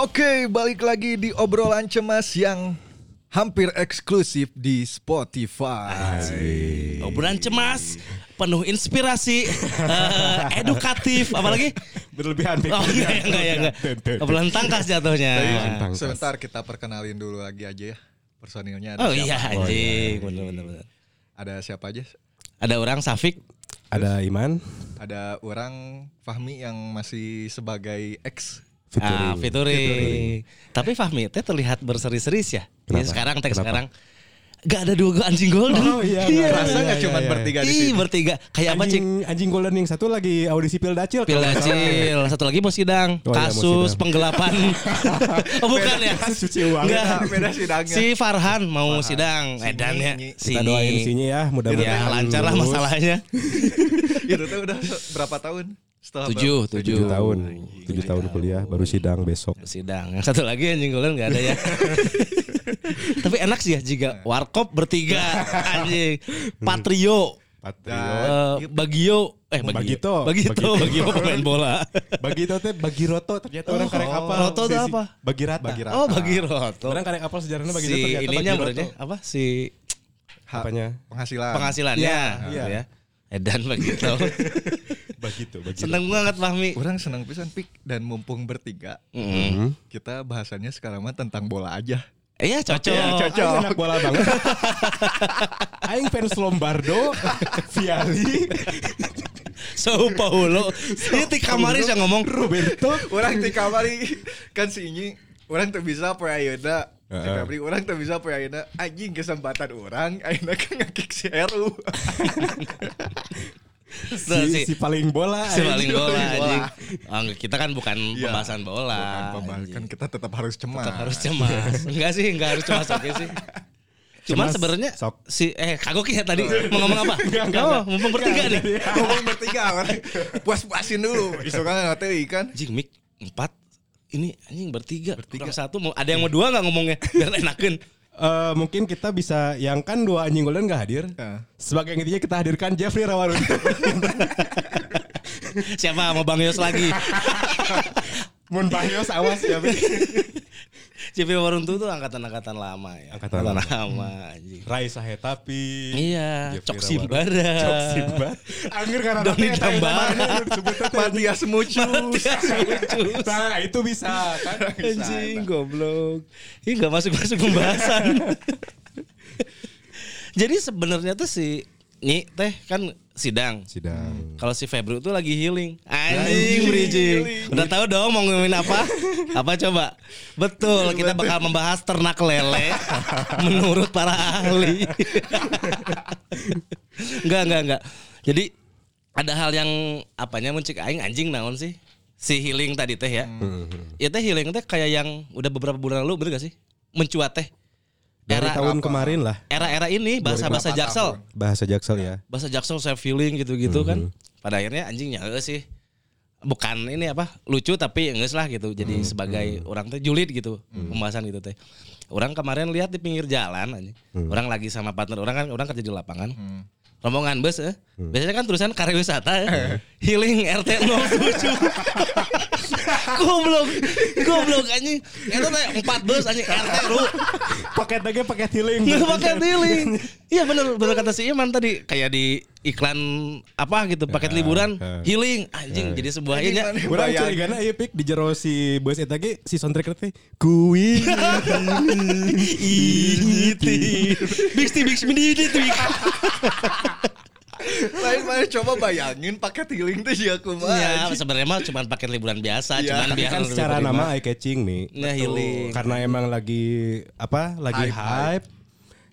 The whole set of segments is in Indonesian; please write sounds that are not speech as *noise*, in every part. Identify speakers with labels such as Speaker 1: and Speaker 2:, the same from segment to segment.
Speaker 1: Oke, balik lagi di obrolan cemas yang hampir eksklusif di Spotify.
Speaker 2: Obrolan cemas, penuh inspirasi, *laughs* eh, edukatif, apalagi
Speaker 3: Berlebihan.
Speaker 2: Oh enggak enggak ya, enggak. Obrolan tangkas jatuhnya.
Speaker 3: Tangkas.
Speaker 1: Sebentar kita perkenalin dulu lagi aja ya personilnya. Ada
Speaker 2: Oh
Speaker 1: siapa?
Speaker 2: iya anjing, bener bener bener.
Speaker 1: Ada siapa aja?
Speaker 2: Ada orang Safik,
Speaker 3: Ada Iman.
Speaker 1: Ada orang Fahmi yang masih sebagai ex.
Speaker 2: Ah, Fituri. Tapi Fahmi teh terlihat berseri-seri ya. Ini
Speaker 3: Kenapa?
Speaker 2: sekarang teh sekarang Gak ada dua anjing golden.
Speaker 3: Oh, iya, *laughs* iya,
Speaker 1: Rasa
Speaker 3: iya,
Speaker 1: nggak
Speaker 3: iya,
Speaker 1: cuma
Speaker 3: iya.
Speaker 1: bertiga di sini?
Speaker 2: bertiga. Kayak apa?
Speaker 3: Anjing, anjing golden yang satu lagi audisi Pildacil.
Speaker 2: Pil Dacil, satu lagi mau sidang,
Speaker 3: Oh, iya, mau
Speaker 2: kasus
Speaker 3: sidang.
Speaker 2: penggelapan. *laughs* oh bukan ya?
Speaker 3: Kasus cuci uang.
Speaker 2: Enggak.
Speaker 1: Beda sidangnya.
Speaker 2: Si Farhan mau sidang,
Speaker 1: Si
Speaker 2: Edan ya.
Speaker 3: Kita doain sini ya, mudah-mudahan
Speaker 2: Ya lancar lah masalahnya. *laughs*
Speaker 1: Itu tuh udah berapa tahun? Setelah
Speaker 2: Tujuh, tujuh.
Speaker 3: Tujuh tahun, tujuh tahun kuliah, baru sidang besok.
Speaker 2: Sidang. Yang satu lagi anjing golden nggak ada ya. *laughs* Tapi enak sih ya jika warkop bertiga *laughs* anjing. Patrio,
Speaker 3: Patrio.
Speaker 2: eh, Bagio, eh
Speaker 3: Bagito.
Speaker 2: Bagito,
Speaker 3: Bagito.
Speaker 2: Bagio pemain bola. *laughs*
Speaker 3: Bagi itu teh bagi roto ternyata orang karek apa?
Speaker 2: Roto itu apa?
Speaker 3: Bagi rata.
Speaker 1: Bagi rata.
Speaker 2: Oh, Bagi Roto.
Speaker 3: Orang karek apa sejarahnya bagi
Speaker 2: Si
Speaker 3: ternyata
Speaker 2: ininya
Speaker 3: bagi
Speaker 2: berarti
Speaker 3: roto.
Speaker 2: apa? Si
Speaker 3: Apanya?
Speaker 1: penghasilan.
Speaker 2: penghasilannya
Speaker 3: Iya,
Speaker 2: gitu
Speaker 3: iya.
Speaker 2: ya. Edan *laughs* begitu.
Speaker 3: Bagi itu, bagi
Speaker 2: Seneng banget Fahmi.
Speaker 1: Orang senang pisan pik dan mumpung bertiga
Speaker 2: Mm.
Speaker 1: kita bahasannya sekarang mah tentang bola aja.
Speaker 2: Iya cocok.
Speaker 1: Iya, cocok.
Speaker 3: Aing anak bola banget. *laughs* Aing fans Lombardo, Viali,
Speaker 2: So Paulo. Ini ti kamaris yang ngomong
Speaker 3: Roberto.
Speaker 1: orang di kamari kan si ini orang tuh bisa poe
Speaker 3: Heeh.
Speaker 1: Febri orang tuh bisa poe ayeuna anjing kesempatan orang ayeuna kan ngakik si Heru *laughs*
Speaker 3: Si,
Speaker 2: si-
Speaker 3: si paling bola.
Speaker 2: si paling bola anjing. Ah, kita kan bukan
Speaker 1: Iya.
Speaker 2: pembahasan bola.
Speaker 1: Bukan pembahas-
Speaker 2: anjing.
Speaker 1: kan kita tetap harus cemas
Speaker 2: Tetap harus cemas. *laughs* Enggak sih, enggak harus cemas oke sih. *laughs* Cuman sebenarnya si eh kagok ya tadi mau ngomong apa?
Speaker 3: Enggak, enggak,
Speaker 2: oh,
Speaker 3: enggak.
Speaker 2: mumpung bertiga nih.
Speaker 1: ngomong bertiga kan puas-puasin dulu isu kan ikan
Speaker 2: Anjing mik empat ini anjing bertiga. bertiga. satu mau ada yang mau dua nggak ngomongnya *laughs* biar enakin.
Speaker 3: Eh, mungkin kita bisa yang kan dua anjing golden gak hadir.
Speaker 1: Nah.
Speaker 3: Sebagai yang intinya kita hadirkan Jeffrey Rawaruntu.
Speaker 2: Siapa mau Bang Yos lagi? *laughs*
Speaker 3: Mun Bahyos awas ya. *laughs*
Speaker 2: CP Waruntu tuh angkatan-angkatan lama ya.
Speaker 3: Angkatan
Speaker 2: lama anjing.
Speaker 3: Raisa Hetapi.
Speaker 2: Iya,
Speaker 3: Jeffrey
Speaker 2: Cok. Simbara.
Speaker 3: Cok Simba. Angger karena
Speaker 2: Doni Gambara. *laughs*
Speaker 1: Matias *laughs* Mucus
Speaker 3: Nah, itu bisa kan. *laughs*
Speaker 2: Anjing goblok. Ini nggak masuk masuk pembahasan. Jadi sebenarnya tuh si Nyi teh kan sidang.
Speaker 3: Sidang.
Speaker 2: Kalau si Febru tuh lagi healing. Anjing bridging. Udah tahu dong mau ngomongin apa? Apa coba? Betul, *laughs* kita bakal membahas ternak lele *laughs* menurut para ahli. *laughs* enggak, enggak, enggak. Jadi ada hal yang apanya muncik aing anjing naon sih? Si healing tadi teh ya. Ya teh healing teh kayak yang udah beberapa bulan lalu bener gak sih? Mencuat teh.
Speaker 3: Dari
Speaker 2: Era
Speaker 3: tahun
Speaker 1: apa?
Speaker 3: kemarin lah.
Speaker 2: era-era ini bahasa-bahasa
Speaker 1: 2008
Speaker 2: Jaksel
Speaker 1: tahun.
Speaker 3: Bahasa Jaksel ya.
Speaker 2: bahasa Jackson saya feeling gitu-gitu kan. Pada akhirnya anjingnya enggak sih. Bukan ini apa lucu tapi enggak lah gitu. Jadi sebagai orang teh julid gitu pembahasan gitu teh. Orang kemarin lihat di pinggir jalan anjing. Orang lagi sama partner orang kan orang kerja di lapangan. Rombongan bus eh. Biasanya kan tulisan karya wisata ya. Healing RT 07. *laughs* goblok. Goblok anjing. Itu teh empat bus anjing RT ru.
Speaker 3: Paket lagi paket healing.
Speaker 2: Nggak pakai dealing. Iya bener bener kata si Iman tadi kayak di iklan apa gitu paket liburan
Speaker 3: ya.
Speaker 2: healing anjing jadi sebuah ini ya.
Speaker 3: Urang
Speaker 1: Bayang.
Speaker 3: curigana ieu pik di jero si bos eta ge si soundtrack teh kuing.
Speaker 2: Iti. Steve Big Smith itu.
Speaker 1: lain mana coba bayangin paket healing tuh ya aku mah
Speaker 2: Ya sebenarnya mah cuma paket liburan biasa,
Speaker 1: Iya,
Speaker 2: cuman biar
Speaker 3: kan secara nama eye catching nih.
Speaker 2: Nah, healing.
Speaker 3: Karena emang lagi apa? Lagi
Speaker 1: Hype,
Speaker 3: hype.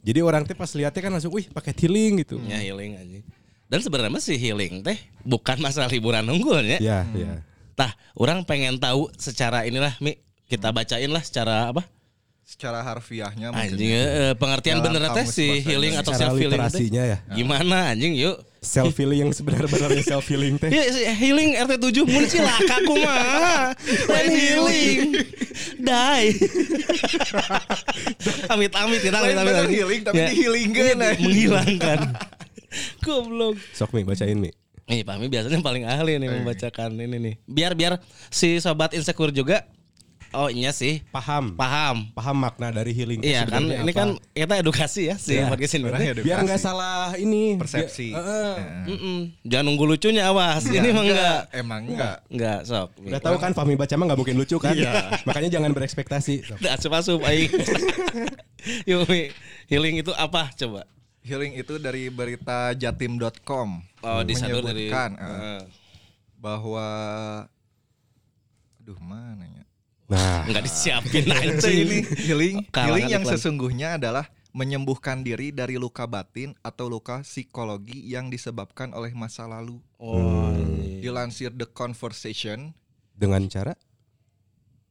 Speaker 3: Jadi orang teh pas lihatnya kan langsung, wih paket healing gitu.
Speaker 2: Ya healing anjing. Dan sebenarnya si healing teh bukan masalah liburan unggul ya.
Speaker 3: Ya, ya.
Speaker 2: Tah, orang pengen tahu secara inilah Mi kita bacain lah secara apa?
Speaker 1: secara harfiahnya
Speaker 2: Anjing eh, pengertian bener teh si healing atau self healing
Speaker 3: ya.
Speaker 2: Gimana anjing yuk.
Speaker 3: Self healing yang sebenar-benarnya self healing teh.
Speaker 2: Ya, si healing RT 7 mun cilaka kumaha. *laughs* Lain healing. Die. amit amit kita amit amit.
Speaker 1: healing, tapi
Speaker 2: Ya.
Speaker 1: dihilingkeun,
Speaker 2: Iya. Menghilangkan. *laughs* Goblok.
Speaker 3: Sok Mi bacain Mi.
Speaker 2: Nih, Pak Mi biasanya paling ahli nih membacakan ini nih. Biar biar si sobat insecure juga Oh iya sih.
Speaker 3: Paham.
Speaker 2: Paham.
Speaker 3: Paham makna dari healing. itu
Speaker 2: Iya kan ini
Speaker 3: apa.
Speaker 2: kan kita edukasi ya si
Speaker 3: Iya.
Speaker 2: podcast ini.
Speaker 3: Biar nggak salah ini
Speaker 1: Persepsi.
Speaker 3: Biar- Heeh.
Speaker 2: Mm-mm. Jangan nunggu lucunya awas. ini mah enggak.
Speaker 1: Emang enggak.
Speaker 2: Enggak, sok.
Speaker 3: Udah tahu kan Fahmi baca mah nggak mungkin lucu kan? *laughs* Makanya jangan berekspektasi.
Speaker 2: Asup-asup aing. *laughs* Yuk, Mi. healing itu apa coba?
Speaker 1: Healing itu dari berita jatim.com
Speaker 2: Oh, disadur dari
Speaker 1: menyebutkan eh,
Speaker 2: Heeh.
Speaker 1: bahwa aduh mana ya
Speaker 3: Nah,
Speaker 2: enggak disiapin aja *laughs*
Speaker 1: ini
Speaker 2: ini.
Speaker 1: healing
Speaker 2: Kalangan
Speaker 1: healing yang
Speaker 2: iklan.
Speaker 1: sesungguhnya adalah menyembuhkan diri dari luka batin atau luka psikologi yang disebabkan oleh masa lalu.
Speaker 2: Oh.
Speaker 3: Hmm.
Speaker 1: Dilansir The Conversation,
Speaker 3: dengan cara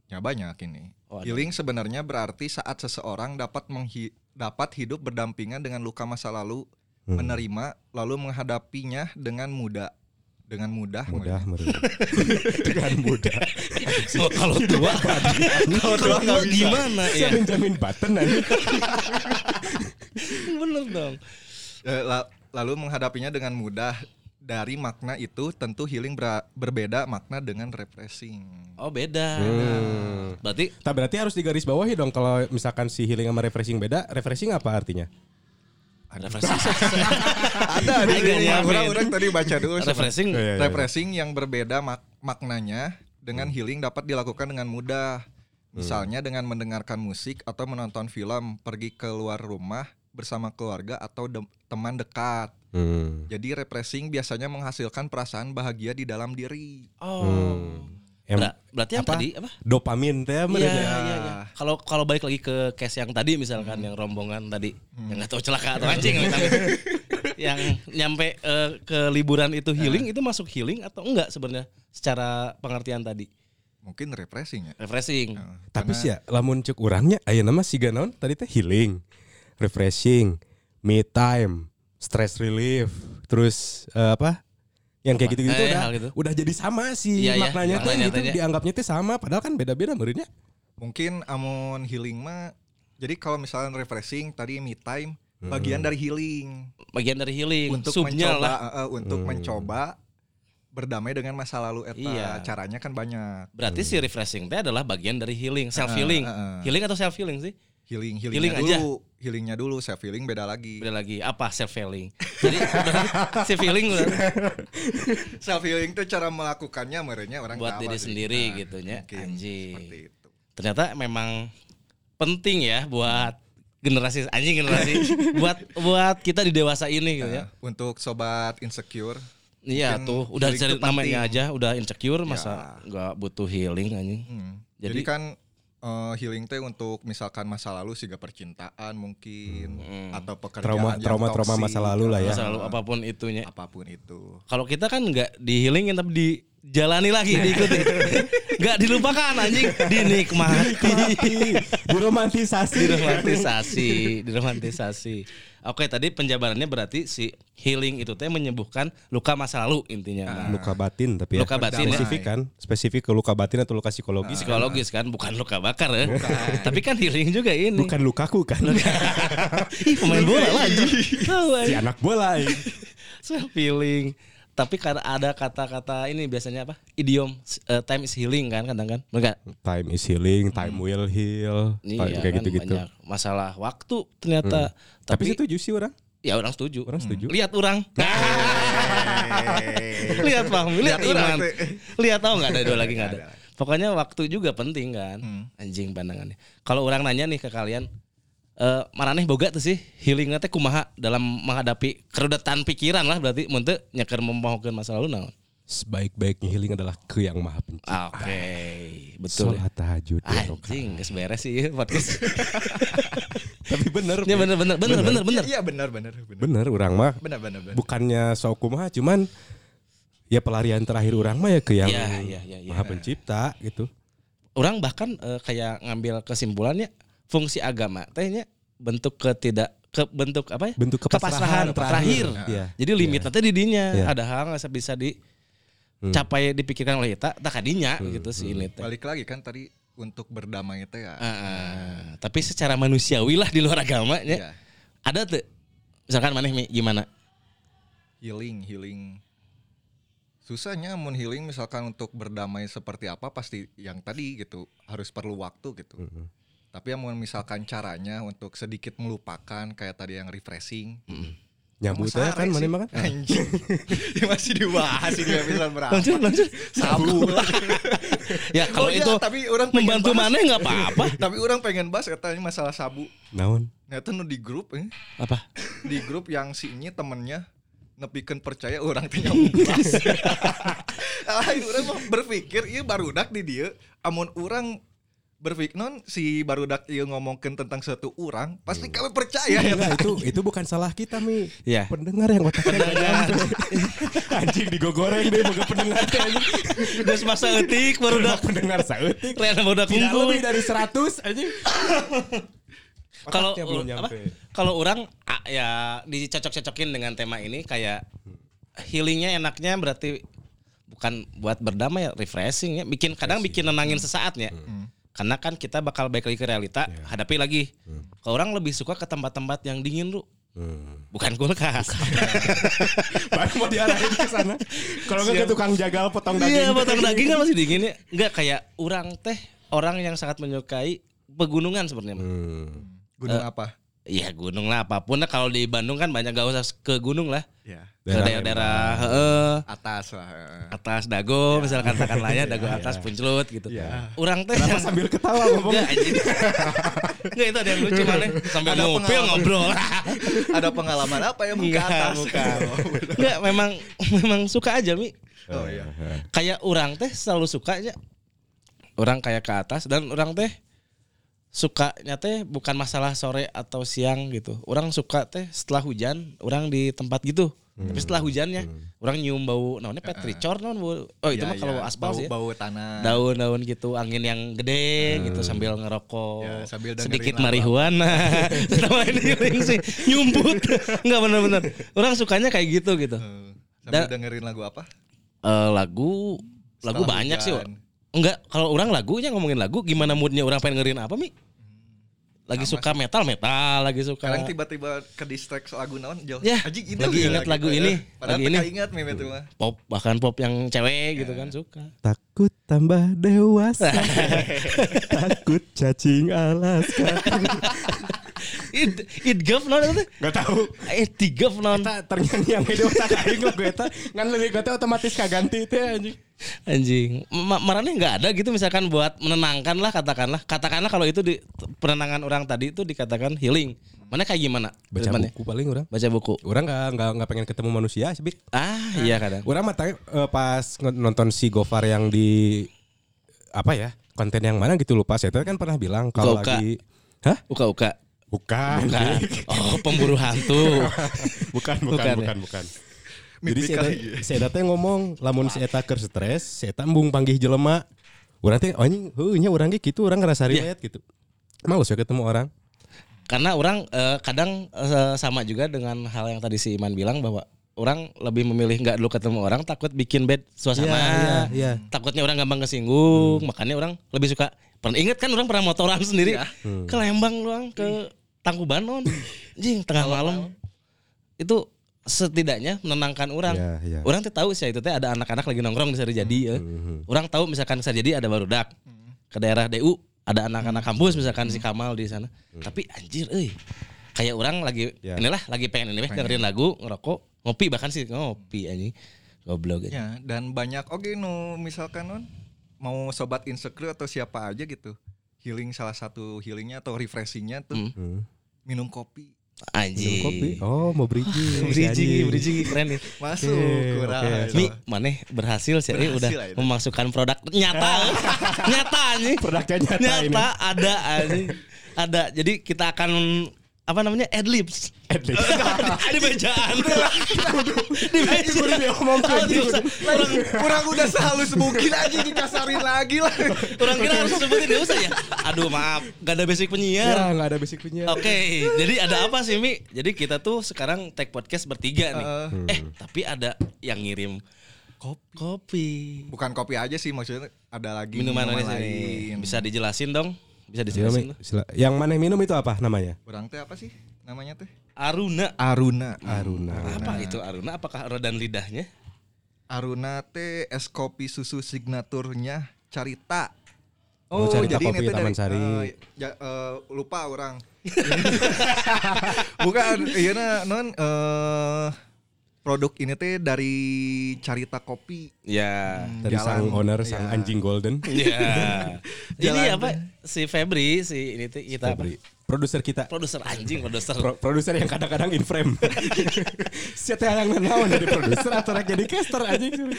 Speaker 1: ya banyak ini.
Speaker 2: Oh, ada.
Speaker 1: healing sebenarnya berarti saat seseorang dapat menghi- dapat hidup berdampingan dengan luka masa lalu,
Speaker 3: Hmm.
Speaker 1: menerima lalu menghadapinya dengan mudah. Dengan mudah,
Speaker 3: mudah *laughs* dengan mudah.
Speaker 2: Oh, kalau tua *laughs* kalau tua
Speaker 1: nggak
Speaker 2: gimana
Speaker 3: Saya
Speaker 2: ya?
Speaker 3: menjamin button nanti. *laughs*
Speaker 2: Bener dong.
Speaker 1: Eh, la- lalu menghadapinya dengan mudah. Dari makna itu tentu healing bera- berbeda makna dengan refreshing.
Speaker 2: Oh, beda.
Speaker 3: Hmm.
Speaker 2: Berarti
Speaker 3: Tak berarti harus digaris bawahi dong kalau misalkan si healing sama refreshing beda. Refreshing apa artinya?
Speaker 2: refreshing *laughs*
Speaker 1: Ada di
Speaker 2: Agak
Speaker 1: sini.
Speaker 2: nyiapin.
Speaker 1: Orang-orang tadi baca dulu.
Speaker 2: refreshing
Speaker 3: Iya, iya.
Speaker 1: Refreshing yang berbeda mak- maknanya dengan healing dapat dilakukan dengan mudah. Misalnya dengan mendengarkan musik atau menonton film, pergi keluar rumah bersama keluarga atau de- teman dekat.
Speaker 3: Hmm.
Speaker 1: Jadi refreshing biasanya menghasilkan perasaan bahagia di dalam diri.
Speaker 2: Oh.
Speaker 3: Em-
Speaker 2: Ber- berarti yang
Speaker 3: apa?
Speaker 2: tadi apa?
Speaker 3: Dopamin teh
Speaker 2: Iya,
Speaker 3: bener ya?
Speaker 2: iya, iya. Kalau kalau balik lagi ke case yang tadi misalkan yang rombongan tadi yang nggak tahu celaka atau anjing tapi *laughs* yang nyampe eh, ke liburan itu healing itu masuk healing atau enggak sebenarnya secara pengertian tadi
Speaker 1: Mungkin refreshing ya.
Speaker 2: refreshing
Speaker 1: Nah,
Speaker 3: Tapi sih ya, lamun cek urangnya aya nama siga naon tadi teh healing, refreshing, me time, stress relief, terus eh, apa? Yang kayak gitu-gitu
Speaker 2: Eh,
Speaker 3: udah
Speaker 2: gitu.
Speaker 3: udah jadi sama sih
Speaker 2: Iya, iya,
Speaker 3: maknanya tuh
Speaker 2: maknanya
Speaker 3: gitu
Speaker 2: ya.
Speaker 3: dianggapnya teh sama padahal kan beda-beda menurutnya.
Speaker 1: mungkin amun healing mah jadi kalau misalnya refreshing tadi me time bagian dari healing
Speaker 2: bagian dari healing
Speaker 1: untuk
Speaker 2: subnya
Speaker 1: mencoba
Speaker 2: lah
Speaker 1: eh, eh, untuk
Speaker 3: Hmm.
Speaker 1: mencoba berdamai dengan masa lalu eta
Speaker 2: Iya.
Speaker 1: caranya kan banyak
Speaker 2: berarti si refreshing teh adalah bagian dari healing self healing
Speaker 1: Eh, eh, eh.
Speaker 2: healing atau self healing sih
Speaker 1: healing
Speaker 2: Healing aja.
Speaker 1: dulu healingnya dulu self healing beda lagi
Speaker 2: beda lagi apa self healing jadi *laughs* self healing *laughs*
Speaker 1: self healing itu cara melakukannya merenya orang
Speaker 2: buat diri
Speaker 1: sih.
Speaker 2: sendiri
Speaker 1: Nah,
Speaker 2: gitu
Speaker 1: mungkin
Speaker 2: anjing ternyata memang penting ya buat generasi anjing generasi *laughs* buat buat kita di dewasa ini gitu ya.
Speaker 1: Nah, untuk sobat insecure
Speaker 2: Iya tuh udah cari namanya aja udah insecure masa nggak butuh healing anjing.
Speaker 1: Hmm.
Speaker 2: Jadi-
Speaker 1: Jadi, kan eh, healing teh untuk misalkan masa lalu sih percintaan mungkin atau pekerjaan
Speaker 3: Trauma
Speaker 1: yang
Speaker 3: trauma trauma
Speaker 1: toksik,
Speaker 3: masa lalu lah ya.
Speaker 2: Masa lalu apa pun itunya.
Speaker 1: apa pun itu.
Speaker 2: Kalau kita kan nggak di healingin tapi dijalani lagi diikuti. *laughs* Nggak dilupakan anjing dinikmati.
Speaker 3: Diromantisasi.
Speaker 2: diromantisasi, diromantisasi. Oke, tadi penjabarannya berarti si healing itu teh menyembuhkan luka masa lalu intinya. mah.
Speaker 3: luka batin tapi ya.
Speaker 2: Luka batin, ya.
Speaker 3: spesifik kan spesifik ke luka batin atau luka psikologis
Speaker 2: Psikologis kan, bukan luka bakar ya. Tapi kan healing juga ini.
Speaker 3: bukan lukaku kan *laughs*
Speaker 2: Ih, pemain bola. Tahu
Speaker 3: si anak bola ini. *laughs*
Speaker 2: Self healing. Tapi karena ada kata-kata ini biasanya apa? Idiom eh, time is healing kan kadang kan? Enggak.
Speaker 3: time is healing time will heal
Speaker 2: Iya
Speaker 3: kayak
Speaker 2: kan,
Speaker 3: gitu-gitu
Speaker 2: banyak masalah waktu ternyata.
Speaker 3: tapi,
Speaker 2: Tapi,
Speaker 3: setuju sih orang
Speaker 2: ya orang setuju.
Speaker 3: orang setuju
Speaker 2: Lihat orang. *laughs* Lihat Fahmi, lihat
Speaker 1: orang,
Speaker 2: Iman. Lihat tahu nggak ada dua lagi nggak ada. Pokoknya waktu juga penting kan.
Speaker 1: Hmm.
Speaker 2: Anjing pandangannya. Kalau orang nanya nih ke kalian, eh maraneh boga tuh sih healingnya teh kumaha dalam menghadapi kerudetan pikiran lah berarti mun teu nyeker memohokeun masa lalu naon.
Speaker 3: sebaik-baiknya healing adalah ke yang maha pencipta
Speaker 2: Ah, Oke, betul. ya.
Speaker 3: Sholat tahajud ya.
Speaker 2: Anjing, geus beres sih ya podcast. *laughs*
Speaker 3: tapi bener
Speaker 2: Ya bener bener bener bener bener.
Speaker 1: Iya benar benar benar.
Speaker 3: bener orang mah
Speaker 1: benar benar.
Speaker 3: bukannya sok kumaha cuman ya pelarian terakhir orang mah ya ke yang
Speaker 2: Iya, iya, iya, iya.
Speaker 3: maha pencipta gitu
Speaker 2: Orang bahkan eh, kayak ngambil kesimpulannya fungsi agama tehnya bentuk ketidak ke bentuk apa ya?
Speaker 3: bentuk kepasrahan
Speaker 2: terakhir.
Speaker 3: Iya.
Speaker 2: Jadi limit nanti di dinya
Speaker 3: Iya.
Speaker 2: ada hal nggak bisa dicapai dipikirkan oleh kita tak kadinya gitu sih ini teh.
Speaker 1: Balik lagi kan tadi untuk berdamai itu ya.
Speaker 2: Ah, ah. tapi secara manusiawi lah di luar agama ya.
Speaker 1: Iya.
Speaker 2: Ada tuh misalkan maneh Mi, gimana?
Speaker 1: Healing healing. susahnya mun healing misalkan untuk berdamai seperti apa pasti yang tadi gitu harus perlu waktu gitu. Tapi yang misalkan caranya untuk sedikit melupakan kayak tadi yang refreshing.
Speaker 3: Nyambut
Speaker 1: Kamu
Speaker 3: ya kan mana makan.
Speaker 1: Anjing. Ini *laughs* masih dibahas ini episode berapa.
Speaker 2: Lanjut, lanjut.
Speaker 1: Sabu.
Speaker 2: Ya kalau
Speaker 1: Oh iya,
Speaker 2: itu
Speaker 1: tapi orang
Speaker 2: membantu
Speaker 1: bahas.
Speaker 2: mana nggak apa-apa. *laughs*
Speaker 1: Tapi orang pengen bahas katanya masalah sabu.
Speaker 3: Naon?
Speaker 1: Ternyata nu di grup eh.
Speaker 2: Apa?
Speaker 1: di grup yang si ini temennya nepikeun percaya orang teh nyamuklas. *laughs* Lain orang berpikir ieu barudak di dia amun orang berpikir non si barudak ieu ngomongkeun tentang suatu orang pasti kami percaya ya.
Speaker 3: Enggak, itu itu bukan salah kita mi.
Speaker 2: Iya.
Speaker 3: Pendengar yang otaknya. *laughs* Anjing digogoreng deh boga pendengar.
Speaker 2: Terus masa etik baru udah
Speaker 3: pendengar saeutik.
Speaker 2: Rena udah
Speaker 3: Tidak
Speaker 2: kumpul.
Speaker 3: lebih dari 100 anjing. *laughs*
Speaker 2: Kalau. Kalau orang ya dicocok-cocokin dengan tema ini kayak healingnya enaknya berarti bukan buat berdamai ya refreshing ya bikin kadang bikin nenangin sesaatnya karena kan kita bakal balik lagi ke realita hadapi lagi kalau orang lebih suka ke tempat-tempat yang dingin lu
Speaker 3: Hmm.
Speaker 2: bukan kulkas *laughs*
Speaker 3: Baru mau diarahin ke sana. Kalau enggak ke tukang jagal potong daging.
Speaker 2: iya potong daging kan masih *laughs* dingin ya enggak kayak orang teh orang yang sangat menyukai pegunungan sebenarnya.
Speaker 3: Hmm.
Speaker 1: Gunung apa?
Speaker 2: Iya gunung lah apa pun lah kalau di Bandung kan banyak gak usah ke gunung lah
Speaker 1: Ya,
Speaker 2: ke daerah-daerah heeh,
Speaker 1: atas lah.
Speaker 2: atas dago misalkan katakanlah ya *laughs* dago atas punclut gitu.
Speaker 3: Ya.
Speaker 2: Orang teh yang-
Speaker 3: sambil ketawa ngomong?
Speaker 2: Enggak anjing. *laughs* Enggak itu ada yang lucu mana sambil
Speaker 1: Ada
Speaker 2: ngobrol
Speaker 1: pengalaman. *laughs*
Speaker 2: ngobrol.
Speaker 1: Ada pengalaman apa ya ke atas?
Speaker 2: bukan. Enggak memang memang suka aja Mi.
Speaker 1: Oh iya.
Speaker 2: Kayak orang teh selalu suka aja. Orang kayak ke atas dan orang teh sukanya teh bukan masalah sore atau siang gitu. Orang suka teh setelah hujan, orang di tempat gitu. Tapi setelah hujannya, orang nyium bau namanya petricor non bau. Oh itu
Speaker 1: Iya,
Speaker 2: mah kalau
Speaker 1: iya.
Speaker 2: aspal sih. ya.
Speaker 1: bau, tanah.
Speaker 2: Daun-daun gitu, angin yang gede gitu sambil ngerokok.
Speaker 1: Ya, sambil
Speaker 2: sedikit marihuana. *laughs* *laughs* Sama ini healing sih, nyumbut. *laughs* Enggak bener-bener. Orang sukanya kayak gitu gitu.
Speaker 1: Eh, Sambil
Speaker 2: Da-
Speaker 1: dengerin lagu apa?
Speaker 2: Eh, lagu lagu
Speaker 1: Setelah
Speaker 2: banyak sih.
Speaker 1: hujan.
Speaker 2: Enggak, kalau orang lagunya ngomongin lagu gimana moodnya orang pengen ngerin apa Mi? Lagi
Speaker 1: Sama
Speaker 2: suka metal metal, lagi suka
Speaker 1: Sekarang tiba-tiba ke distract lagu naon jauh.
Speaker 2: Ya,
Speaker 1: Anjing, itu
Speaker 2: lagi
Speaker 1: ya
Speaker 2: ingat lagu
Speaker 1: ya.
Speaker 2: ini,
Speaker 1: Padahal
Speaker 2: lagi ini.
Speaker 1: ingat meme itu mah.
Speaker 2: pop bahkan pop yang cewek gitu kan suka.
Speaker 3: Takut tambah dewasa. *laughs* Takut cacing Alaska. *laughs*
Speaker 2: It it gaf non itu?
Speaker 3: Gak tahu.
Speaker 2: Eh tiga non.
Speaker 3: Eta ternyata yang ide otak aing lagu eta ngan leuwih teh otomatis kaganti teh anjing.
Speaker 2: Anjing, Ma marane nggak ada gitu misalkan buat menenangkan lah katakanlah. Katakanlah kalau itu di penenangan orang tadi itu dikatakan healing. Mana kayak gimana?
Speaker 3: Baca
Speaker 2: Mana?
Speaker 3: buku paling orang.
Speaker 2: Baca buku.
Speaker 3: Orang nggak nggak nggak pengen ketemu manusia sih.
Speaker 2: Ah, iya kadang.
Speaker 3: Orang mah tanya, eh, pas nonton si Gofar yang di apa ya konten yang mana gitu lupa saya kan pernah bilang kalau lagi hah
Speaker 2: Uka-uka.
Speaker 3: Bukan
Speaker 2: Bukan. Oh, pemburu hantu. *laughs*
Speaker 3: bukan bukan
Speaker 2: Bukan ya?
Speaker 3: bukan bukan jadi si Eta teh ngomong lamun si Eta keur stres si Eta embung panggih jelema urang teh oh anjing heuh nya urang ge kitu urang ngerasa
Speaker 2: Iya.
Speaker 3: riwayat gitu males ya ketemu orang
Speaker 2: Karena orang eh, kadang eh, sama juga dengan hal yang tadi si Iman bilang bahwa orang lebih memilih nggak dulu ketemu orang takut bikin bad suasana.
Speaker 3: Iya, iya, iya.
Speaker 2: Takutnya orang gampang kesinggung, makanya orang lebih suka. Pernah inget kan orang pernah motoran sendiri ke Lembang doang ke Tangkuban non. *laughs* Jing tengah malam. Itu setidaknya menenangkan orang.
Speaker 3: Iya, iya.
Speaker 2: Orang tuh tahu sih itu teh ada anak-anak lagi nongkrong di jadi ya. Orang tahu misalkan jadi ada barudak ke daerah DU ada anak-anak kampus misalkan si Kamal di sana. Tapi anjir euy. Kayak orang lagi
Speaker 3: Ya.
Speaker 2: inilah lagi pengen ini weh, dengerin lagu, ngerokok, ngopi bahkan sih ngopi anjing. Goblok aja.
Speaker 1: Ya, dan banyak oke nu misalkan non mau sobat insecure atau siapa aja gitu. Healing salah satu healingnya atau refreshingnya tuh
Speaker 2: Hmm.
Speaker 1: Minum kopi.
Speaker 2: Anjing.
Speaker 3: Minum kopi oh mau bridging *laughs*
Speaker 2: Bridging, bridging keren nih. *laughs*
Speaker 1: Masuk
Speaker 3: Oke,
Speaker 1: kurang.
Speaker 3: oke.
Speaker 2: Mi, maneh berhasil sih ini udah
Speaker 1: Berhasil aja.
Speaker 2: memasukkan produk nyata. *laughs* nyata anjing.
Speaker 3: produknya nyata,
Speaker 2: Nyata
Speaker 3: ini
Speaker 2: ada anjing. Ada. Jadi kita akan apa namanya adlibs
Speaker 3: Adlibs. *laughs*
Speaker 2: di bejaan di
Speaker 3: ke
Speaker 2: Aduh, orang
Speaker 1: Kurang udah sehalus mungkin aja dikasarin lagi lah.
Speaker 2: orang kira harus sebutin dia usah ya aduh maaf gak ada basic
Speaker 3: ya
Speaker 2: penyiar
Speaker 3: nggak ada basic punya
Speaker 2: Oke, jadi ada apa sih Mi? Jadi kita tuh sekarang take podcast bertiga nih.
Speaker 1: Heeh.
Speaker 2: Eh, tapi ada yang ngirim kopi. Kopi.
Speaker 1: Bukan kopi aja sih maksudnya ada lagi
Speaker 2: Minuman
Speaker 1: minuman lain.
Speaker 2: Bisa dijelasin dong? Bisa dijelasin.
Speaker 3: Yang mana minum itu apa namanya
Speaker 1: Orang teh apa sih namanya teh?
Speaker 2: Aruna.
Speaker 1: Aruna.
Speaker 3: Aruna
Speaker 2: Apa itu Aruna? Apakah rodan lidahnya?
Speaker 1: Aruna teh es kopi susu signaturnya Carita.
Speaker 3: Oh, Carita
Speaker 1: jadi
Speaker 3: Kopi
Speaker 1: ini teh
Speaker 3: Taman
Speaker 1: dari-
Speaker 3: Sari.
Speaker 1: eh, ja- eh, lupa orang. *laughs* Bukan, iya na, non eh, produk ini teh dari Carita Kopi.
Speaker 2: Ya.
Speaker 3: Dari sang
Speaker 1: Jalan.
Speaker 3: owner, sang
Speaker 1: Iya.
Speaker 3: anjing golden.
Speaker 2: Ya. *laughs* ini
Speaker 1: Jalan
Speaker 2: apa? Si Febri, si ini tuh kita apa?
Speaker 3: Febri. Produser kita.
Speaker 2: Produser anjing, produser.
Speaker 3: Pro- produser yang kadang-kadang in frame. *laughs* Siapa yang naon jadi produser atau rek jadi caster anjing.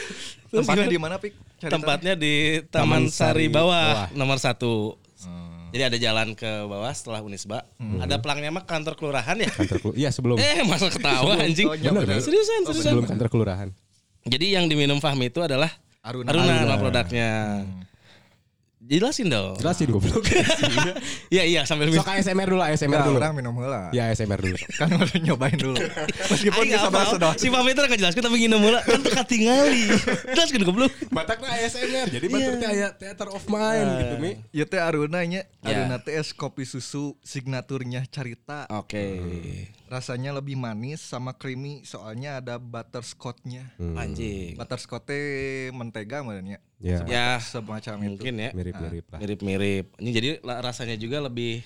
Speaker 1: Tempatnya di mana, Pik? Carita?
Speaker 2: Tempatnya di
Speaker 3: Taman
Speaker 2: Taman, Sari
Speaker 3: Sari
Speaker 2: bawah,
Speaker 3: bawah.
Speaker 2: nomor satu.
Speaker 1: Hmm.
Speaker 2: Jadi ada jalan ke bawah setelah Unisba. Ada pelangnya mah kantor kelurahan ya.
Speaker 3: Kantor kelu- Iya sebelum.
Speaker 2: Eh masa ketawa anjing.
Speaker 1: Oh, iya,
Speaker 3: Bener,
Speaker 1: bener.
Speaker 2: Seriusan, seriusan.
Speaker 3: Sebelum kantor kelurahan.
Speaker 2: Jadi yang diminum Fahmi itu adalah
Speaker 1: Aruna.
Speaker 2: Aruna,
Speaker 3: Aruna.
Speaker 2: produknya. Jelasin dong.
Speaker 3: Jelasin goblok. *laughs*
Speaker 2: Iya iya sambil minum.
Speaker 3: Sok ASMR dulu, ASMR
Speaker 1: Enggak,
Speaker 3: dulu.
Speaker 1: orang minum heula.
Speaker 3: Ya ASMR dulu. *laughs*
Speaker 1: Kan udah nyobain dulu. Meskipun
Speaker 2: apa?
Speaker 1: bahasa doang.
Speaker 2: Si Fahmi itu nggak jelaskan tapi nginum mula kan teka tingali. *laughs* Jelaskan goblok.
Speaker 3: Batakna ASMR. Jadi batur
Speaker 2: Iya.
Speaker 3: teh aya theater of mind gitu mi.
Speaker 1: Ya teh Aruna nya,
Speaker 2: Ya.
Speaker 1: Aruna teh es kopi susu signaturnya Carita.
Speaker 2: Oke.
Speaker 1: Rasanya lebih manis sama creamy soalnya ada butterscotch-nya.
Speaker 3: Hmm.
Speaker 2: Anjing.
Speaker 1: Butterscotch teh mentega sebenarnya.
Speaker 3: Ya.
Speaker 2: Ya
Speaker 1: Semacam itu.
Speaker 2: mungkin ya.
Speaker 3: Mirip-mirip lah.
Speaker 2: Mirip-mirip. Ini jadi rasanya juga lebih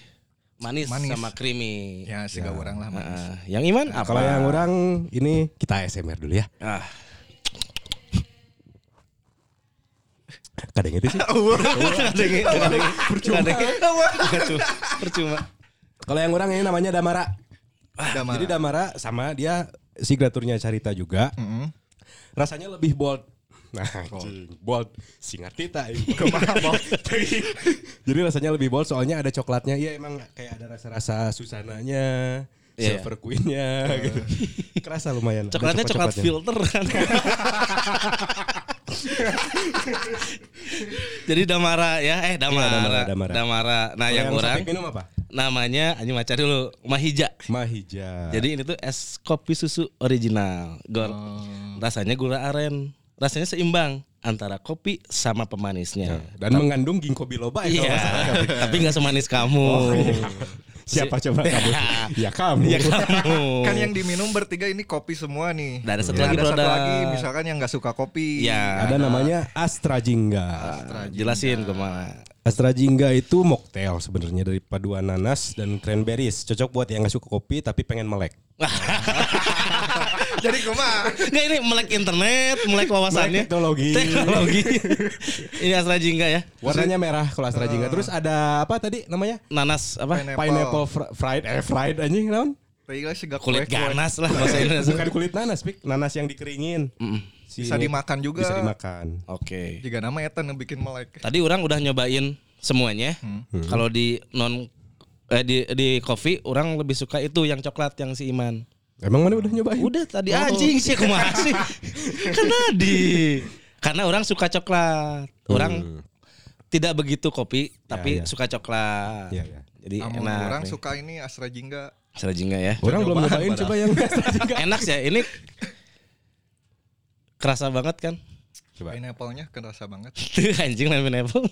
Speaker 2: manis,
Speaker 1: Manis.
Speaker 2: sama creamy.
Speaker 1: Ya, sih orang lah manis.
Speaker 2: Ah, yang Iman apa?
Speaker 3: Kalau yang orang ini kita ASMR dulu ya.
Speaker 2: ah,
Speaker 3: Kadang itu sih. *laughs*
Speaker 2: kadengi, kadengi, percuma. Percuma. Percuma.
Speaker 3: Kalau yang orang ini namanya Damara.
Speaker 1: Damara.
Speaker 3: Jadi Damara sama dia signaturnya Carita juga.
Speaker 1: Mm-mm.
Speaker 3: Rasanya lebih bold. Nah, anjing, bold. Singat *laughs* kita. *laughs* Jadi rasanya lebih bold soalnya ada coklatnya. Iya emang kayak ada rasa-rasa susananya,
Speaker 2: Iya.
Speaker 3: silver queen-nya gitu. *laughs* Kerasa lumayan.
Speaker 2: Coklatnya coklat
Speaker 3: coklat-coklatnya.
Speaker 2: filter kan. Jadi Damara ya, eh Damara.
Speaker 3: Iya, Damara, Damara.
Speaker 2: Damara. Nah,
Speaker 3: Kalau
Speaker 2: yang,
Speaker 3: yang
Speaker 2: orang
Speaker 3: minum apa?
Speaker 2: namanya anjing maca dulu, Mahija.
Speaker 3: Mahija.
Speaker 2: Jadi ini tuh es kopi susu original. Gor.
Speaker 3: Oh.
Speaker 2: Rasanya gula aren. Rasanya seimbang antara kopi sama pemanisnya.
Speaker 3: dan mengandung ginkgo biloba ya,
Speaker 2: Iya, tapi nggak semanis kamu.
Speaker 3: Siapa coba kamu? *laughs* ya kamu.
Speaker 2: Ya kamu.
Speaker 1: Kan yang diminum bertiga ini kopi semua nih.
Speaker 2: Dan ada satu
Speaker 1: Ya,
Speaker 2: lagi
Speaker 1: ada satu lagi misalkan yang nggak suka kopi.
Speaker 2: Ya.
Speaker 3: Ada namanya Astra Jingga.
Speaker 2: Jelasin ke mana.
Speaker 3: Astra Jingga itu mocktail sebenarnya dari paduan nanas dan cranberries. Cocok buat yang nggak suka kopi tapi pengen melek. *laughs*
Speaker 1: Jadi kumaha?
Speaker 2: Nggak ini melek internet, melek wawasannya.
Speaker 3: Melek teknologi.
Speaker 2: Teknologi. *laughs* ini Astra Jingga ya.
Speaker 3: Warnanya merah kalau Astra Jingga. Terus ada apa tadi namanya?
Speaker 2: Nanas apa?
Speaker 1: Pineapple.
Speaker 3: Pineapple fr- fried eh fried anjing naon?
Speaker 2: Kulit ganas lah bahasa *laughs* Indonesia.
Speaker 3: Bukan kulit nanas, Pik. Nanas yang dikeringin.
Speaker 2: Mm,
Speaker 3: Si
Speaker 1: Bisa dimakan juga.
Speaker 3: Bisa dimakan.
Speaker 2: Oke.
Speaker 1: Jika nama eta yang bikin melek.
Speaker 2: Tadi orang udah nyobain semuanya.
Speaker 3: Hmm.
Speaker 2: Kalau di non eh, di di kopi orang lebih suka itu yang coklat yang si Iman.
Speaker 3: Emang mana udah nyobain?
Speaker 2: Udah tadi anjing sih kumaha sih. *laughs* kan tadi. Karena orang suka coklat. Orang
Speaker 3: Hmm.
Speaker 2: tidak begitu kopi tapi
Speaker 3: ya.
Speaker 2: suka coklat.
Speaker 3: Iya, iya.
Speaker 2: Jadi
Speaker 1: Amun
Speaker 2: enak.
Speaker 1: orang
Speaker 2: nih.
Speaker 1: suka ini Astra Jingga.
Speaker 2: Astra Jingga ya.
Speaker 3: Orang belum nyobain coba yang Astra Jingga.
Speaker 2: Enak sih ya. Ini kerasa banget kan?
Speaker 3: Coba.
Speaker 1: Pineapple-nya kerasa banget. *laughs*
Speaker 2: Tuh anjing namanya apple.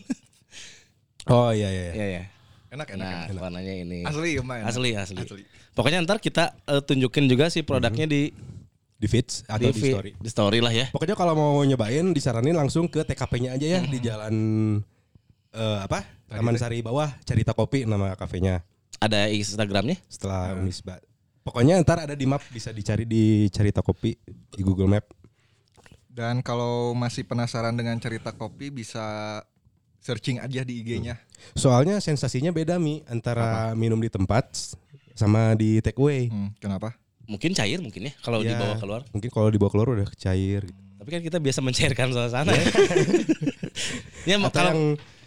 Speaker 3: Oh iya iya. iya.
Speaker 2: Iya ya.
Speaker 1: Enak enak.
Speaker 2: Nah,
Speaker 1: enak.
Speaker 2: warnanya ini.
Speaker 1: Asli ya main.
Speaker 2: Asli, asli. Pokoknya ntar kita eh, tunjukin juga sih produknya di
Speaker 3: Di feeds Mhm. atau di,
Speaker 2: fi-
Speaker 3: story.
Speaker 2: di story lah ya.
Speaker 3: Pokoknya kalau mau nyobain disaranin langsung ke TKP-nya aja ya di jalan eh, apa? Taman Sari bawah Cerita Kopi nama kafenya
Speaker 2: Ada Instagramnya?
Speaker 3: setelah Unisba. Pokoknya ntar ada di map bisa dicari di Cerita Kopi di Google Map.
Speaker 1: Dan kalau masih penasaran dengan cerita kopi bisa searching aja di IG-nya.
Speaker 3: Soalnya sensasinya beda mi antara minum di tempat sama di take away.
Speaker 1: Hmm, kenapa?
Speaker 2: Mungkin cair mungkin ya kalau
Speaker 3: Ya,
Speaker 2: dibawa keluar.
Speaker 3: Mungkin kalau dibawa keluar udah cair gitu.
Speaker 2: Tapi kan kita biasa mencairkan suasana *laughs* ya. ya
Speaker 3: Atau
Speaker 2: kalau
Speaker 3: yang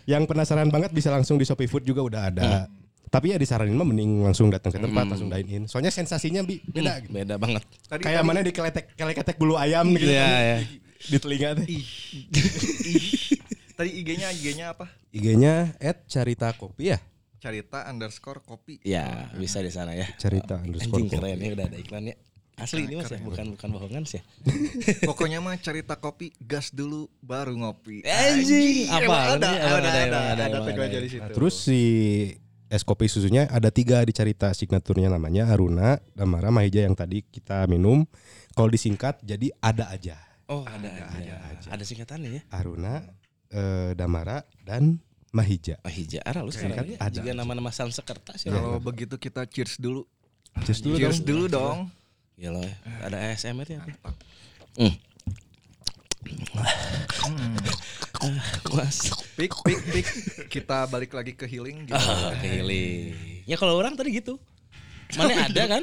Speaker 3: yang penasaran banget bisa langsung di Shopee Food juga udah ada. Tapi ya disaranin mah mending langsung datang ke tempat langsung dine in. Soalnya sensasinya bi- beda gitu.
Speaker 2: beda banget.
Speaker 1: Tadi
Speaker 3: Kayak mana di keletek keletek bulu ayam gitu
Speaker 2: Iya,
Speaker 3: kan.
Speaker 2: iya.
Speaker 3: Di, telinga teh.
Speaker 1: Ih. Ih. Tadi IG-nya IG-nya apa?
Speaker 3: IG-nya @carita kopi ya.
Speaker 1: Carita underscore kopi.
Speaker 2: Ya, bisa di sana ya.
Speaker 3: Carita underscore
Speaker 2: Anjing
Speaker 3: kopi.
Speaker 2: keren ya udah ada iklannya. Asli ini mas ya, bukan bukan bohongan sih ya. *laughs*
Speaker 1: Pokoknya mah cerita kopi gas dulu baru ngopi.
Speaker 2: Anjing,
Speaker 1: Emang
Speaker 2: apa?
Speaker 1: Ada, ada, ada,
Speaker 2: ada,
Speaker 1: ada, di situ.
Speaker 3: Nah, terus si es kopi susunya ada tiga di Carita signaturnya namanya Aruna, Damara, Mahija yang tadi kita minum. Kalau disingkat jadi ada aja.
Speaker 2: Oh, ada ada. Ada, singkatannya ya.
Speaker 3: Aruna, eh, Damara dan Mahija.
Speaker 2: Oh, hija ara lu sekarang ya.
Speaker 3: ada
Speaker 2: Juga nama-nama sansekerta sih.
Speaker 1: Kalau begitu kita cheers dulu.
Speaker 3: Cheers dulu
Speaker 1: cheers
Speaker 3: dong.
Speaker 1: dulu dong.
Speaker 2: Ya. Ada ASMR ya. Hmm. Mas. *laughs*
Speaker 1: Pik pik pik. Kita balik lagi ke healing gitu.
Speaker 2: Ah, healing. Ya kalau orang tadi gitu. Mana ada kan?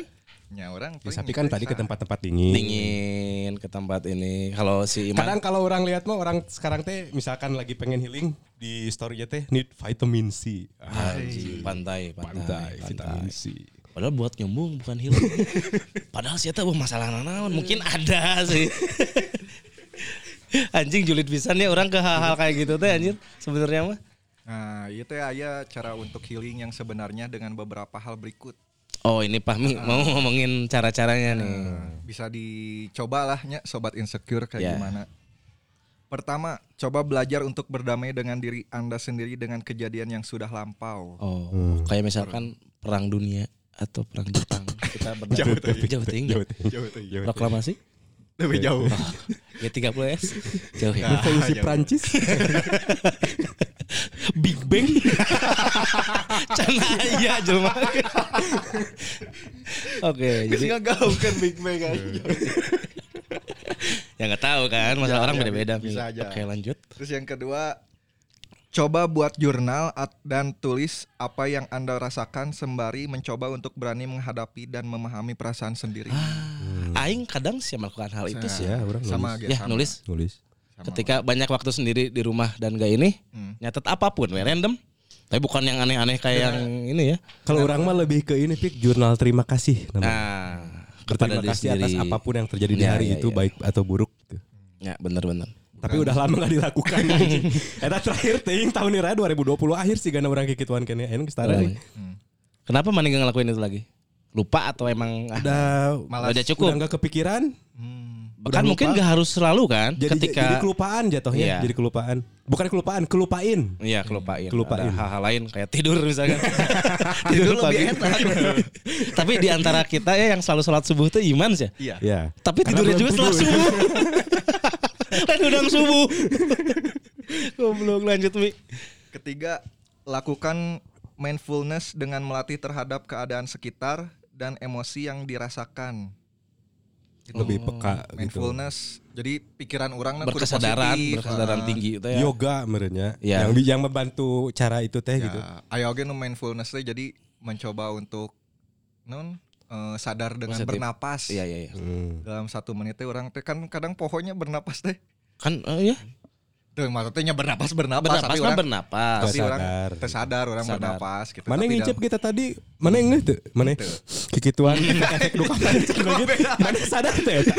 Speaker 1: Ya orang
Speaker 3: Ya, tapi kan tadi ke tempat-tempat dingin.
Speaker 2: Dingin ke tempat ini. Kalau si Iman
Speaker 3: Kadang kalau orang lihat mah orang sekarang teh misalkan lagi pengen healing di story teh need vitamin C.
Speaker 2: Pantai,
Speaker 3: Pantai,
Speaker 2: pantai,
Speaker 3: vitamin C.
Speaker 2: Padahal buat nyambung bukan healing. *laughs* Padahal sih wah masalah naon mungkin ada sih. *laughs* anjing julid pisan ya orang ke hal-hal kayak gitu teh anjir sebenarnya mah.
Speaker 1: Nah, itu ya aya cara untuk healing yang sebenarnya dengan beberapa hal berikut.
Speaker 2: Oh ini Pahmi mau ngomongin cara-caranya nih.
Speaker 1: Bisa dicoba lah ya sobat insecure kayak
Speaker 2: Ya.
Speaker 1: gimana. Pertama, coba belajar untuk berdamai dengan diri Anda sendiri dengan kejadian yang sudah lampau.
Speaker 2: Oh, kayak misalkan perang dunia atau perang Jepang kita *laughs* berdamai
Speaker 1: Jauh
Speaker 2: tinggi.
Speaker 3: Jauh teh.
Speaker 1: Jauh tuh, jauh.
Speaker 2: Proklamasi
Speaker 1: Lebih jauh.
Speaker 2: ya 30 s *laughs* jauh ya.
Speaker 3: Revolusi
Speaker 1: jauh.
Speaker 3: Prancis. *laughs*
Speaker 2: Big Bang. *laughs* Cana iya jelema. Oke,
Speaker 1: Jadi gaul kan Big Bang aja.
Speaker 2: ya nggak tahu kan masalah
Speaker 1: Ya,
Speaker 2: orang
Speaker 1: ya,
Speaker 2: beda-beda.
Speaker 1: bisa
Speaker 2: Mi.
Speaker 1: aja.
Speaker 2: Oke, lanjut.
Speaker 1: Terus yang kedua, coba buat jurnal dan tulis apa yang Anda rasakan sembari mencoba untuk berani menghadapi dan memahami perasaan sendiri.
Speaker 2: Aing kadang sih melakukan hal itu sih.
Speaker 3: ya, orang
Speaker 1: sama
Speaker 3: nulis.
Speaker 2: Ya,
Speaker 1: sama.
Speaker 2: nulis.
Speaker 3: Nulis.
Speaker 1: Sama.
Speaker 2: Ketika banyak waktu sendiri di rumah dan gak ini,
Speaker 1: Hmm.
Speaker 2: nyatet apa pun, we, random. Tapi bukan yang aneh-aneh kayak yang ini ya.
Speaker 3: Kalau orang mah lebih ke ini pik jurnal terima kasih namanya.
Speaker 2: Nah, kepada
Speaker 3: Berterima
Speaker 2: diri
Speaker 3: kasih atas
Speaker 2: sendiri.
Speaker 3: apa pun yang terjadi di
Speaker 2: Ya,
Speaker 3: hari
Speaker 2: ya,
Speaker 3: itu
Speaker 2: ya.
Speaker 3: baik atau buruk. gitu.
Speaker 2: Ya, bener-bener.
Speaker 3: Tapi udah lama gak dilakukan. *laughs* Eta terakhir teuing tahun ini 2020 akhir sih gana orang kikituan kene. Anu geus tara nih.
Speaker 2: Kenapa mana gak ngelakuin itu lagi? Lupa atau emang ah,
Speaker 3: Udah
Speaker 1: Malas.
Speaker 2: udah cukup?
Speaker 3: udah nggak kepikiran.
Speaker 1: Hmm.
Speaker 2: Bahkan
Speaker 3: udah
Speaker 2: mungkin
Speaker 3: lupa.
Speaker 2: gak harus selalu kan
Speaker 3: Jadi
Speaker 2: ketika
Speaker 3: jadi kelupaan jatuhnya,
Speaker 2: Iya.
Speaker 3: jadi kelupaan. Bukan kelupaan, kelupain.
Speaker 2: Iya kelupain.
Speaker 3: Kelupain.
Speaker 2: Ada hal-hal lain kayak tidur misalkan. *laughs* tidur pagi. *laughs* Tapi di antara kita ya yang selalu sholat subuh tuh iman sih.
Speaker 1: Iya.
Speaker 3: Ya.
Speaker 2: Tapi
Speaker 3: Karena
Speaker 2: tidurnya juga setelah
Speaker 3: tidur.
Speaker 2: subuh. *laughs* Kan udang subuh. Goblok lanjut Mi.
Speaker 1: Ketiga, lakukan mindfulness dengan melatih terhadap keadaan sekitar dan emosi yang dirasakan.
Speaker 3: Lebih peka gitu.
Speaker 1: Mindfulness. Jadi pikiran orang
Speaker 2: Berkesadaran,
Speaker 1: positif,
Speaker 2: berkesadaran
Speaker 1: ah.
Speaker 2: tinggi itu ya.
Speaker 3: Yoga merenya.
Speaker 2: Ya.
Speaker 3: Yang yang membantu cara itu teh gitu.
Speaker 1: Ya, ayo oge nu mindfulness teh jadi mencoba untuk non eh, sadar dengan
Speaker 2: Positif.
Speaker 1: bernapas.
Speaker 2: Iya iya iya.
Speaker 3: Hmm.
Speaker 1: Dalam satu menit teh orang teh kan kadang pohonnya bernapas teh.
Speaker 2: Kan eh, ya.
Speaker 1: Tuh maksudnya bernapas bernapas,
Speaker 2: Bernapas
Speaker 1: tapi
Speaker 2: kan
Speaker 1: orang
Speaker 2: bernapas.
Speaker 1: tapi orang
Speaker 3: Sadar.
Speaker 1: tersadar orang
Speaker 2: Sadar.
Speaker 1: bernapas gitu.
Speaker 3: Mana yang ngicip kita tadi? Mana yang teu? Mana? Kikituan *laughs* efek duka pancen gitu. Mana sadar teh eta?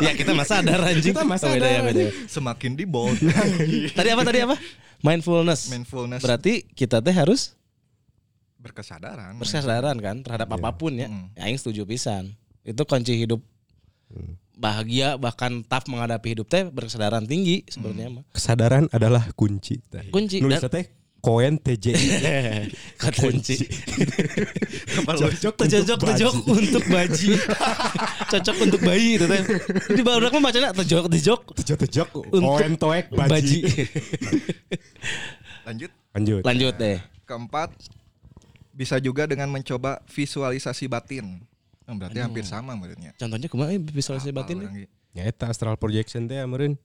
Speaker 2: ya kita mah sadar anjing.
Speaker 3: Kita mah
Speaker 2: Oh, beda ya
Speaker 3: sadar.
Speaker 2: beda.
Speaker 1: semakin di bold. *laughs*
Speaker 2: Tadi apa tadi apa? Mindfulness.
Speaker 1: Mindfulness
Speaker 2: Berarti kita teh harus
Speaker 1: berkesadaran.
Speaker 2: berkesadaran kan terhadap apa pun ya.
Speaker 1: Mm.
Speaker 2: Ya, Aing setuju pisan. Itu kunci hidup bahagia bahkan tough menghadapi hidup teh berkesadaran tinggi sebenarnya mah.
Speaker 3: Kesadaran adalah kunci. teh.
Speaker 2: Kunci
Speaker 3: Nulis
Speaker 2: dan-
Speaker 3: teh koen TJ. *laughs*
Speaker 2: kunci.
Speaker 3: Cocok
Speaker 2: tejok
Speaker 3: baji.
Speaker 2: untuk baji. *laughs* Cocok untuk bayi itu teh. Di baru mah bacanya tejok tejok
Speaker 3: Tejok tejok.
Speaker 2: Untuk
Speaker 3: Koen toek
Speaker 2: baji.
Speaker 3: baji. *laughs*
Speaker 1: Lanjut.
Speaker 3: Lanjut.
Speaker 2: Lanjut deh.
Speaker 1: Keempat, bisa juga dengan mencoba visualisasi batin. Oh, berarti hampir sama menurutnya.
Speaker 2: Contohnya kumaha eh, visualisasi batin deh.
Speaker 3: Ya eta astral projection teh meureun.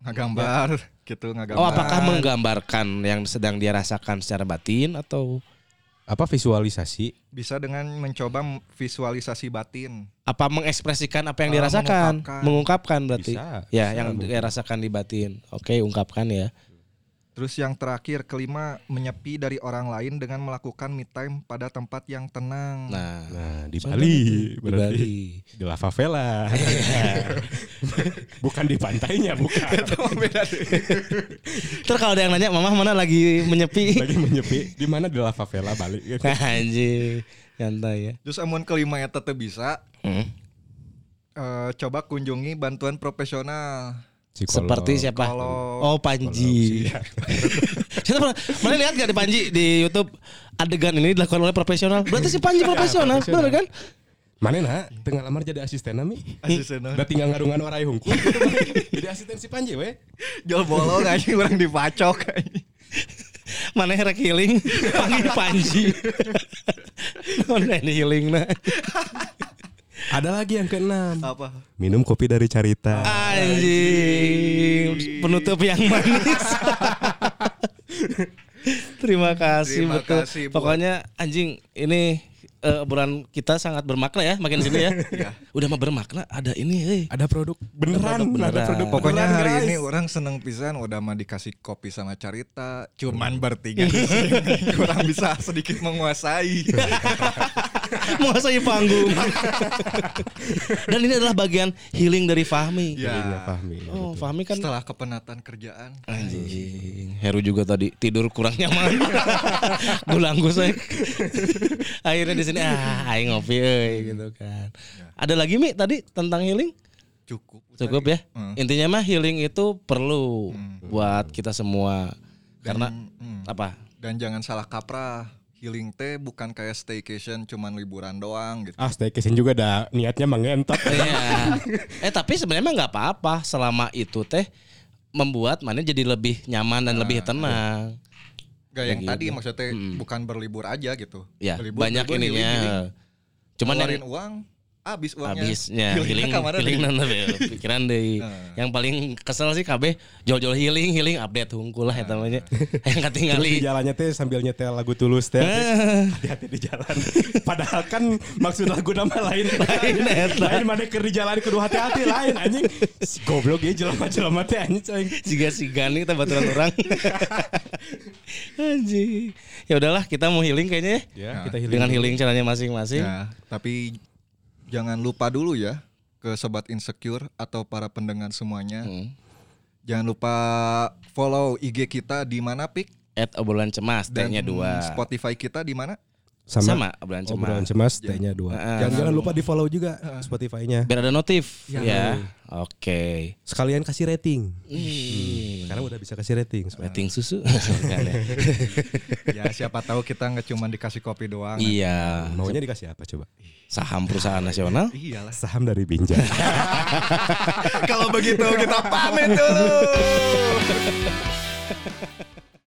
Speaker 1: Ngagambar *laughs* gitu ngagambar.
Speaker 2: Oh, apakah menggambarkan yang sedang dia rasakan secara batin atau
Speaker 3: Apa visualisasi?
Speaker 1: bisa dengan mencoba visualisasi batin.
Speaker 2: apa mengekspresikan apa yang
Speaker 1: Ah,
Speaker 2: dirasakan?
Speaker 1: mengungkapkan.
Speaker 2: Mengungkapkan berarti.
Speaker 3: Bisa,
Speaker 2: ya,
Speaker 3: bisa,
Speaker 2: yang
Speaker 3: mungkin.
Speaker 2: dia rasakan di batin. Oke, ungkapkan ya.
Speaker 1: Terus yang terakhir kelima menyepi dari orang lain dengan melakukan me time pada tempat yang tenang.
Speaker 2: Nah,
Speaker 3: Nah, di Bali
Speaker 2: di
Speaker 3: berarti.
Speaker 2: Bali.
Speaker 3: Di La Favela. *laughs* bukan di pantainya, bukan. *laughs*
Speaker 2: Terus kalau ada yang nanya, "Mama mana lagi menyepi?" *laughs*
Speaker 3: Lagi menyepi. Di mana di La Favela Bali gitu.
Speaker 2: Anjir, nyantai ya.
Speaker 1: Terus amun kelima eta teu bisa,
Speaker 2: Hmm.
Speaker 1: eh, coba kunjungi bantuan profesional.
Speaker 3: Psikolog.
Speaker 2: Seperti siapa?
Speaker 1: Kalau
Speaker 2: Oh Panji. Kita *laughs* pernah, mana lihat gak di Panji di YouTube adegan ini dilakukan oleh profesional. Berarti si Panji *laughs* profesional,
Speaker 3: profesional.
Speaker 2: bener kan?
Speaker 3: Mana nah, tengah lamar jadi asisten nami.
Speaker 1: Asisten?
Speaker 3: Udah tinggal ngarungan warai Bang. *laughs* Jadi asisten si Panji we.
Speaker 1: Jual bolong aja orang dipacok.
Speaker 2: Mana rek healing panggil Panji. Mana ini healing nah.
Speaker 3: Ada lagi yang keenam.
Speaker 1: Apa?
Speaker 3: Minum kopi dari Carita.
Speaker 2: Anjing, penutup yang *laughs* manis. Terima kasih
Speaker 1: Terima
Speaker 2: betul.
Speaker 1: kasih buat-
Speaker 2: Pokoknya anjing ini eh, obrolan kita sangat bermakna ya makin sini ya. *laughs* Udah mah bermakna ada ini heuy.
Speaker 3: Ada produk beneran,
Speaker 2: Produk
Speaker 3: ada
Speaker 2: beneran.
Speaker 3: produk
Speaker 1: Pokoknya
Speaker 3: beneran,
Speaker 1: hari
Speaker 3: guys.
Speaker 1: ini orang seneng pisan udah mah dikasih kopi sama Carita Cuman bertiga di sini. *laughs* Kurang bisa sedikit menguasai *laughs*
Speaker 2: menguasai panggung. *laughs* Dan ini adalah bagian healing dari Fahmi.
Speaker 3: Iya,
Speaker 1: Ya
Speaker 3: Fahmi.
Speaker 2: Oh, Fahmi kan
Speaker 1: Setelah kepenatan kerjaan
Speaker 2: Anjing, Heru juga tadi tidur kurang nyaman. *laughs* Gulanggu saya. Akhirnya di sini ah aing ngopi euy gitu kan. Ada lagi Mi tadi tentang healing?
Speaker 1: Cukup
Speaker 2: Cukup ya.
Speaker 1: Hmm.
Speaker 2: Intinya mah healing itu perlu buat kita semua. Karena
Speaker 1: Hmm.
Speaker 2: apa?
Speaker 1: Dan jangan salah kaprah Healing teh bukan kayak staycation cuman liburan doang gitu
Speaker 3: Ah, staycation juga ada niatnya mengentot. *laughs*
Speaker 2: Iya. eh tapi sebenarnya nggak apa-apa selama itu teh membuat mana jadi lebih nyaman dan lebih tenang.
Speaker 1: Gak yang
Speaker 2: Begitu.
Speaker 1: tadi maksudnya bukan berlibur aja gitu
Speaker 2: Ya,
Speaker 1: Berlibur,
Speaker 2: banyak
Speaker 1: berlibur,
Speaker 2: ininya.
Speaker 1: healing, healing.
Speaker 2: Cuman yang
Speaker 1: Ngeluarin uang Habis uangnya.
Speaker 2: Habisnya
Speaker 1: Healingnya
Speaker 2: healing healing nanti ya, pikiran deh. *laughs* Yang paling kesel sih KB jual-jual healing healing update hungkul lah ya namanya. *laughs* Yang
Speaker 3: Terus di
Speaker 2: ketinggali
Speaker 3: jalannya teh sambil nyetel lagu tulus teh. Hati-hati di jalan. *laughs* Padahal kan maksud lagu nama lain.
Speaker 2: Lain, eta.
Speaker 3: Lain. mana keur di jalan kudu hati-hati lain anjing. Si goblok ya jelema-jelema teh anjing cing.
Speaker 2: siga siga nih kita baturan orang. Anjing. Ya udahlah kita mau healing kayaknya ya.
Speaker 3: Ya, kita
Speaker 2: dengan healing caranya masing-masing.
Speaker 1: Ya, tapi jangan lupa dulu ya ke sobat insecure atau para pendengar semuanya.
Speaker 2: Hmm.
Speaker 1: Jangan lupa follow IG kita di mana pik
Speaker 2: at obrolan cemas
Speaker 1: dan
Speaker 2: dua
Speaker 1: Spotify kita di mana?
Speaker 2: Sama, obrolan cemas
Speaker 3: Obrolan cemas T-nya dua.
Speaker 2: Ah.
Speaker 3: Jangan jangan lupa di follow juga Spotify-nya.
Speaker 2: biar ada notif ya, oke
Speaker 3: Sekalian kasih rating.
Speaker 2: Hmm.
Speaker 3: Sekarang udah bisa kasih rating.
Speaker 2: rating susu *laughs* ya.
Speaker 1: ya siapa tahu kita nggak cuma dikasih kopi doang.
Speaker 2: iya
Speaker 3: Maunya dikasih apa coba?
Speaker 2: saham perusahaan nasional
Speaker 1: Iyalah.
Speaker 3: Saham dari Binjai. *laughs*
Speaker 1: Kalau begitu kita pamit dulu. *laughs*